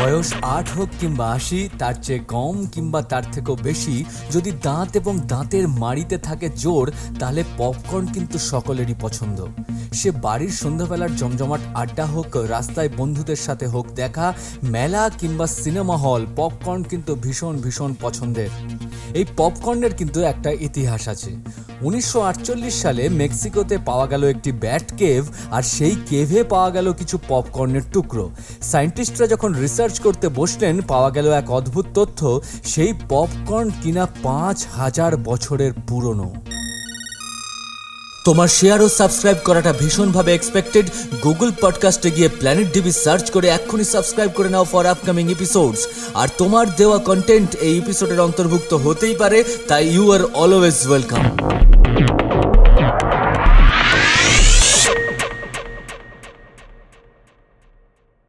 বয়স আট হোক কিংবা আশি, তার চেয়ে কম কিংবা তার থেকেও বেশি, যদি দাঁত এবং দাঁতের মাড়িতে থাকে জোর, তাহলে পপকর্ন কিন্তু সকলেরই পছন্দ। সে বাড়ির সন্ধ্যাবেলার জমজমাট আড্ডা হোক, রাস্তায় বন্ধুদের সাথে হোক দেখা, মেলা কিংবা সিনেমা হল পপকর্ন কিন্তু ভীষণ ভীষণ পছন্দের। এই পপকর্নের কিন্তু একটা ইতিহাস আছে। উনিশশো আটচল্লিশ সালে মেক্সিকোতে পাওয়া গেল একটি ব্যাট কেভ আর সেই কেভে পাওয়া গেল কিছু পপকর্নের টুকরো। সায়েন্টিস্টরা যখন রিসার্চ করতে বসলেন, পাওয়া গেল এক অদ্ভুত তথ্য, সেই পপকর্ন কিনা পাঁচ হাজার বছরের পুরনো। তোমার শেয়ার ও সাবস্ক্রাইব করাটা ভীষণভাবে এক্সপেক্টেড গুগল পডকাস্টে গিয়ে প্ল্যানেট ডিবি সার্চ করে এক্ষুনি সাবস্ক্রাইব করে নাও ফর আপকামিং এপিসোডস আর তোমার দেওয়া কন্টেন্ট এই এপিসোডের অন্তর্ভুক্ত হতেই পারে, তাই ইউ আর অলওয়েজ ওয়েলকাম